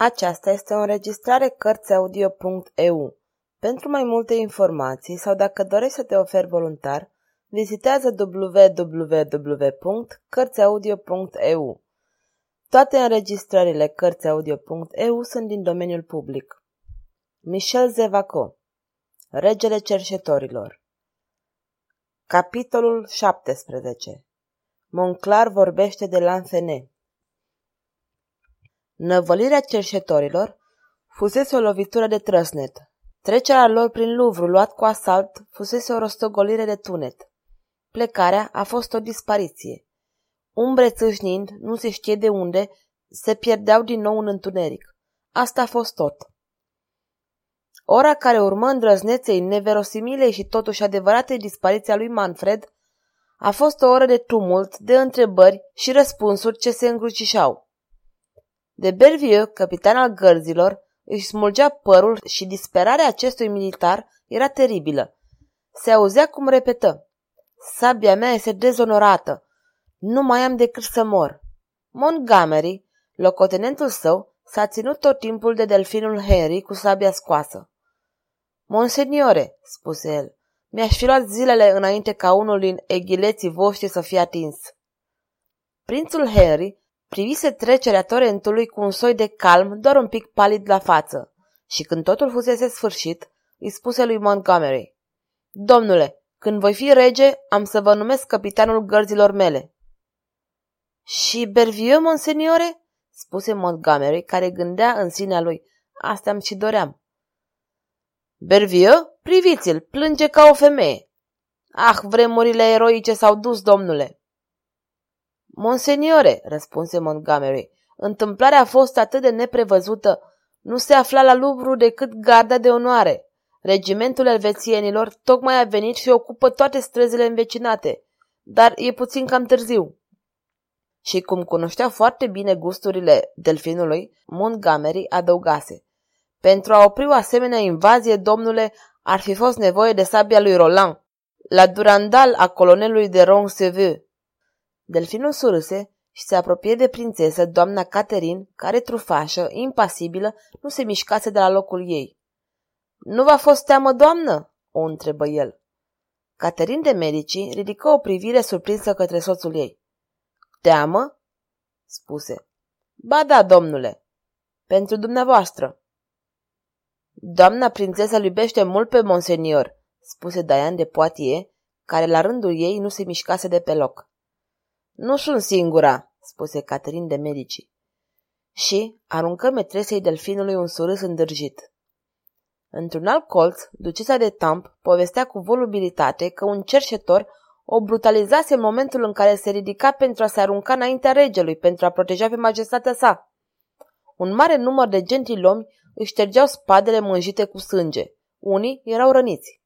Aceasta este o înregistrare Cărțiaudio.eu. Pentru mai multe informații sau dacă dorești să te oferi voluntar, vizitează www.cărțiaudio.eu. Toate înregistrările Cărțiaudio.eu sunt din domeniul public. Michel Zevaco Regele cerșetorilor Capitolul 17 Monclar vorbește de Lanfene Năvălirea cerșetorilor fusese o lovitură de trăsnet. Trecerea lor prin Louvre, luat cu asalt, fusese o rostogolire de tunet. Plecarea a fost o dispariție. Umbre țâșnind, nu se știe de unde, se pierdeau din nou în întuneric. Asta a fost tot. Ora care urmă îndrăzneței neverosimile și totuși adevărate dispariția lui Manfred a fost o oră de tumult, de întrebări și răspunsuri ce se îngrucișau. De Bervieux, capitan al gărzilor, își smulgea părul și disperarea acestui militar era teribilă. Se auzea cum repetă. Sabia mea este dezonorată. Nu mai am decât să mor. Montgomery, locotenentul său, s-a ținut tot timpul de delfinul Henry cu sabia scoasă. Monseniore, spuse el, mi-aș fi luat zilele înainte ca unul din eghileții voștri să fie atins. Prințul Henry Privise trecerea torentului cu un soi de calm, doar un pic palid la față. Și când totul fusese sfârșit, îi spuse lui Montgomery. Domnule, când voi fi rege, am să vă numesc capitanul gărzilor mele. Și Bervieux, monseniore? spuse Montgomery, care gândea în sinea lui. Asta am și doream. Bervieux? Priviți-l, plânge ca o femeie. Ah, vremurile eroice s-au dus, domnule. Monseniore, răspunse Montgomery, întâmplarea a fost atât de neprevăzută. Nu se afla la Louvre decât garda de onoare. Regimentul elvețienilor tocmai a venit și ocupă toate străzile învecinate, dar e puțin cam târziu. Și cum cunoștea foarte bine gusturile delfinului, Montgomery adăugase. Pentru a opri o asemenea invazie, domnule, ar fi fost nevoie de sabia lui Roland, la Durandal a colonelului de Ronceveux, Delfinul surâse și se apropie de prințesă, doamna Caterin, care trufașă, impasibilă, nu se mișcase de la locul ei. Nu v-a fost teamă, doamnă?" o întrebă el. Caterin de Medici ridică o privire surprinsă către soțul ei. Teamă? spuse. Ba da, domnule, pentru dumneavoastră. Doamna prințesă iubește mult pe monsenior, spuse Diane de Poitiers, care la rândul ei nu se mișcase de pe loc. Nu sunt singura, spuse Caterin de Medici. Și aruncă metresei delfinului un surâs îndârjit. Într-un alt colț, ducesa de Tamp povestea cu volubilitate că un cerșetor o brutalizase în momentul în care se ridica pentru a se arunca înaintea regelui, pentru a proteja pe majestatea sa. Un mare număr de gentilomi își ștergeau spadele mânjite cu sânge. Unii erau răniți.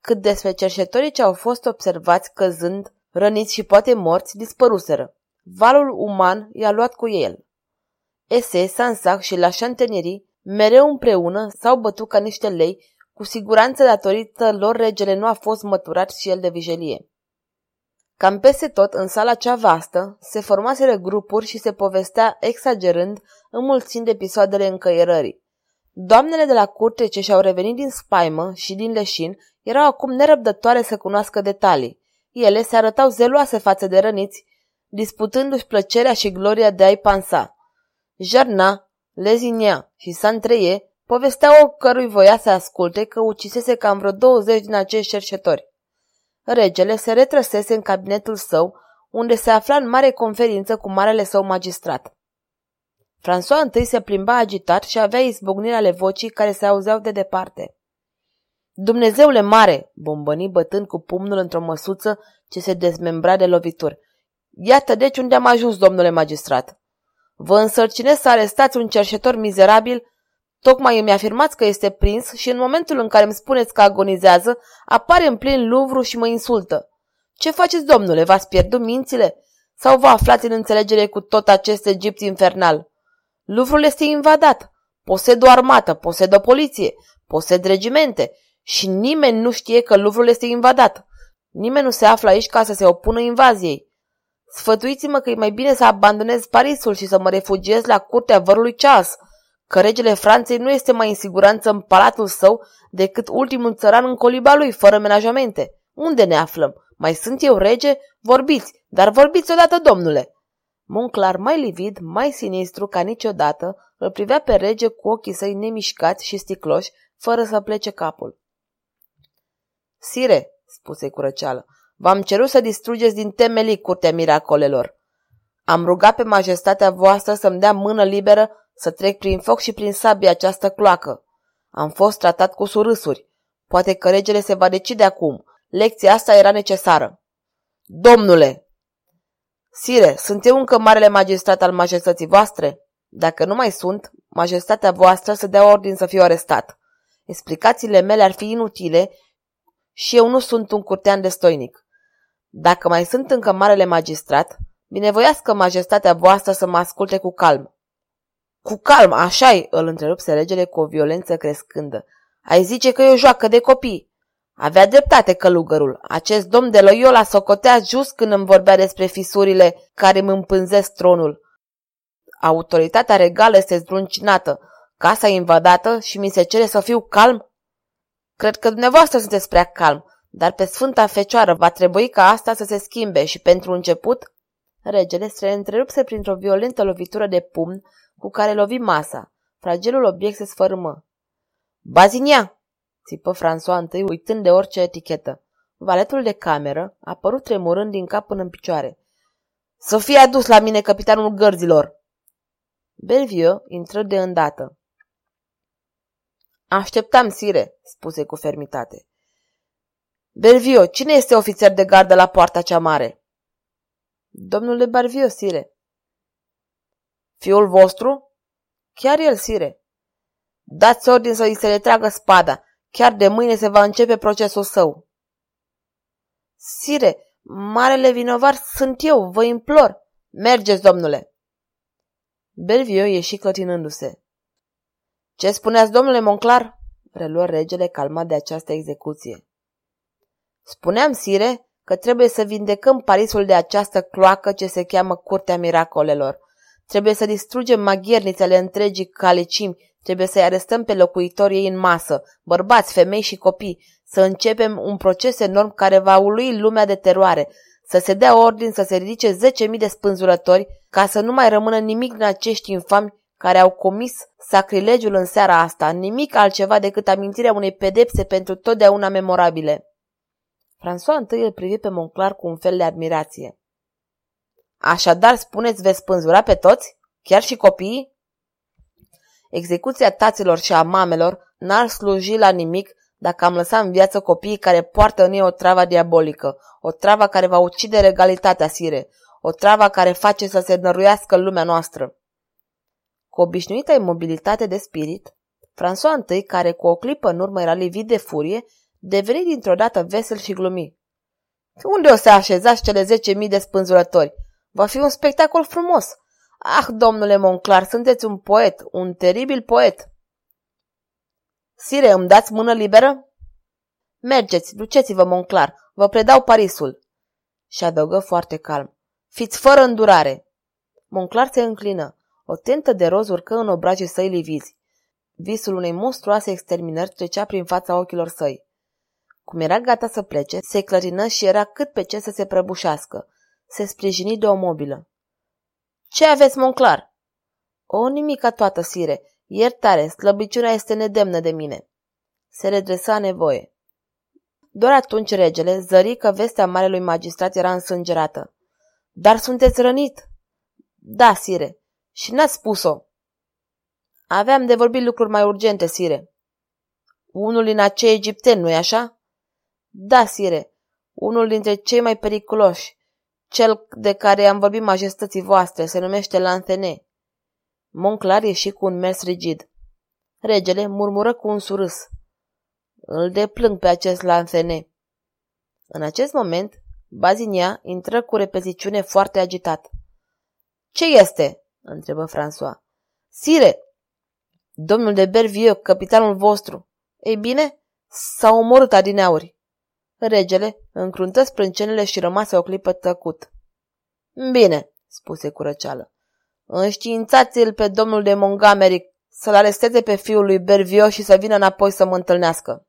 Cât despre cerșetorii ce au fost observați căzând răniți și poate morți, dispăruseră. Valul uman i-a luat cu el. Ese, Sansac și la Chantenierie, mereu împreună, s-au bătut ca niște lei, cu siguranță datorită lor regele nu a fost măturat și el de vijelie. Cam peste tot, în sala cea vastă, se formaseră grupuri și se povestea, exagerând, înmulțind episoadele încăierării. Doamnele de la curte ce și-au revenit din spaimă și din leșin erau acum nerăbdătoare să cunoască detalii. Ele se arătau zeloase față de răniți, disputându-și plăcerea și gloria de a-i pansa. Jarna, Lezinia și Santreie povesteau cărui voia să asculte că ucisese cam vreo 20 din acești cerșetori. Regele se retrăsese în cabinetul său, unde se afla în mare conferință cu marele său magistrat. François I se plimba agitat și avea izbucnirea ale vocii care se auzeau de departe. Dumnezeule mare, bombăni bătând cu pumnul într-o măsuță ce se dezmembra de lovituri. Iată deci unde am ajuns, domnule magistrat. Vă însărcinez să arestați un cerșetor mizerabil, tocmai îmi afirmați că este prins și în momentul în care îmi spuneți că agonizează, apare în plin luvru și mă insultă. Ce faceți, domnule? V-ați pierdut mințile? Sau vă aflați în înțelegere cu tot acest Egipt infernal? Luvrul este invadat. Posed o armată, posed o poliție, posed regimente și nimeni nu știe că Luvrul este invadat. Nimeni nu se află aici ca să se opună invaziei. Sfătuiți-mă că e mai bine să abandonez Parisul și să mă refugiez la curtea vărului Charles, că regele Franței nu este mai în siguranță în palatul său decât ultimul țăran în coliba lui, fără menajamente. Unde ne aflăm? Mai sunt eu rege? Vorbiți, dar vorbiți odată, domnule!" Monclar, mai livid, mai sinistru ca niciodată, îl privea pe rege cu ochii săi nemișcați și sticloși, fără să plece capul. Sire, spuse cu răceală, v-am cerut să distrugeți din temelii curtea miracolelor. Am rugat pe majestatea voastră să-mi dea mână liberă să trec prin foc și prin sabie această cloacă. Am fost tratat cu surâsuri. Poate că regele se va decide acum. Lecția asta era necesară. Domnule! Sire, sunt eu încă marele magistrat al majestății voastre? Dacă nu mai sunt, majestatea voastră să dea ordin să fiu arestat. Explicațiile mele ar fi inutile și eu nu sunt un curtean destoinic. Dacă mai sunt încă marele magistrat, binevoiască majestatea voastră să mă asculte cu calm. Cu calm, așa-i, îl întrerupse regele cu o violență crescândă. Ai zice că e o joacă de copii. Avea dreptate călugărul. Acest domn de Loyola socotea just când îmi vorbea despre fisurile care îmi împânzesc tronul. Autoritatea regală este zdruncinată, casa invadată și mi se cere să fiu calm? Cred că dumneavoastră sunteți prea calm, dar pe Sfânta Fecioară va trebui ca asta să se schimbe și pentru început... Regele se întrerupse printr-o violentă lovitură de pumn cu care lovi masa. Fragilul obiect se sfărâmă. Bazinia! țipă François întâi, uitând de orice etichetă. Valetul de cameră a părut tremurând din cap până în picioare. Să fie adus la mine capitanul gărzilor! Belvieu intră de îndată. Așteptam, sire, spuse cu fermitate. Belvio, cine este ofițer de gardă la poarta cea mare? Domnule Barvio, sire. Fiul vostru? Chiar el, sire. Dați ordin să îi se retragă spada. Chiar de mâine se va începe procesul său. Sire, marele vinovat sunt eu, vă implor. Mergeți, domnule. Belvio ieși clătinându-se. Ce spuneați, domnule Monclar? Reluă regele calmat de această execuție. Spuneam, sire, că trebuie să vindecăm Parisul de această cloacă ce se cheamă Curtea Miracolelor. Trebuie să distrugem maghiernițele întregii calecimi, trebuie să-i arestăm pe locuitorii ei în masă, bărbați, femei și copii, să începem un proces enorm care va ului lumea de teroare, să se dea ordin să se ridice 10.000 de spânzurători ca să nu mai rămână nimic din acești infami care au comis sacrilegiul în seara asta, nimic altceva decât amintirea unei pedepse pentru totdeauna memorabile. François întâi îl privi pe Monclar cu un fel de admirație. Așadar, spuneți, veți spânzura pe toți? Chiar și copiii? Execuția taților și a mamelor n-ar sluji la nimic dacă am lăsat în viață copiii care poartă în ei o travă diabolică, o travă care va ucide regalitatea sire, o travă care face să se năruiască lumea noastră. Cu obișnuită imobilitate de spirit, François I, care cu o clipă în urmă era livid de furie, deveni dintr-o dată vesel și glumi. Unde o să așezați cele zece mii de spânzurători? Va fi un spectacol frumos. Ah, domnule Monclar, sunteți un poet, un teribil poet. Sire, îmi dați mână liberă? Mergeți, duceți-vă, Monclar, vă predau Parisul. Și adăugă foarte calm. Fiți fără îndurare. Monclar se înclină. O tentă de roz urcă în obrajii săi livizi. Visul unei monstruoase exterminări trecea prin fața ochilor săi. Cum era gata să plece, se clărină și era cât pe ce să se prăbușească. Se sprijini de o mobilă. Ce aveți, Monclar?" O, nimica toată, sire. Iertare, slăbiciunea este nedemnă de mine." Se redresa nevoie. Doar atunci regele zări că vestea marelui magistrat era însângerată. Dar sunteți rănit?" Da, sire. Și n-ați spus-o. Aveam de vorbit lucruri mai urgente, sire. Unul din acei egipteni, nu-i așa? Da, sire. Unul dintre cei mai periculoși. Cel de care am vorbit majestății voastre se numește Lanthene. Monclar ieși cu un mers rigid. Regele murmură cu un surâs. Îl deplâng pe acest Lanthene. În acest moment, Bazinia intră cu repeziciune foarte agitat. Ce este?" Întrebă François. Sire, domnul de Bervieu, capitanul vostru. Ei bine, s-a omorât adineauri. Regele încruntă sprâncenele și rămase o clipă tăcut. Bine, spuse cu răceală. Înștiințați-l pe domnul de Montgomery să-l aresteze pe fiul lui Bervio și să vină înapoi să mă întâlnească.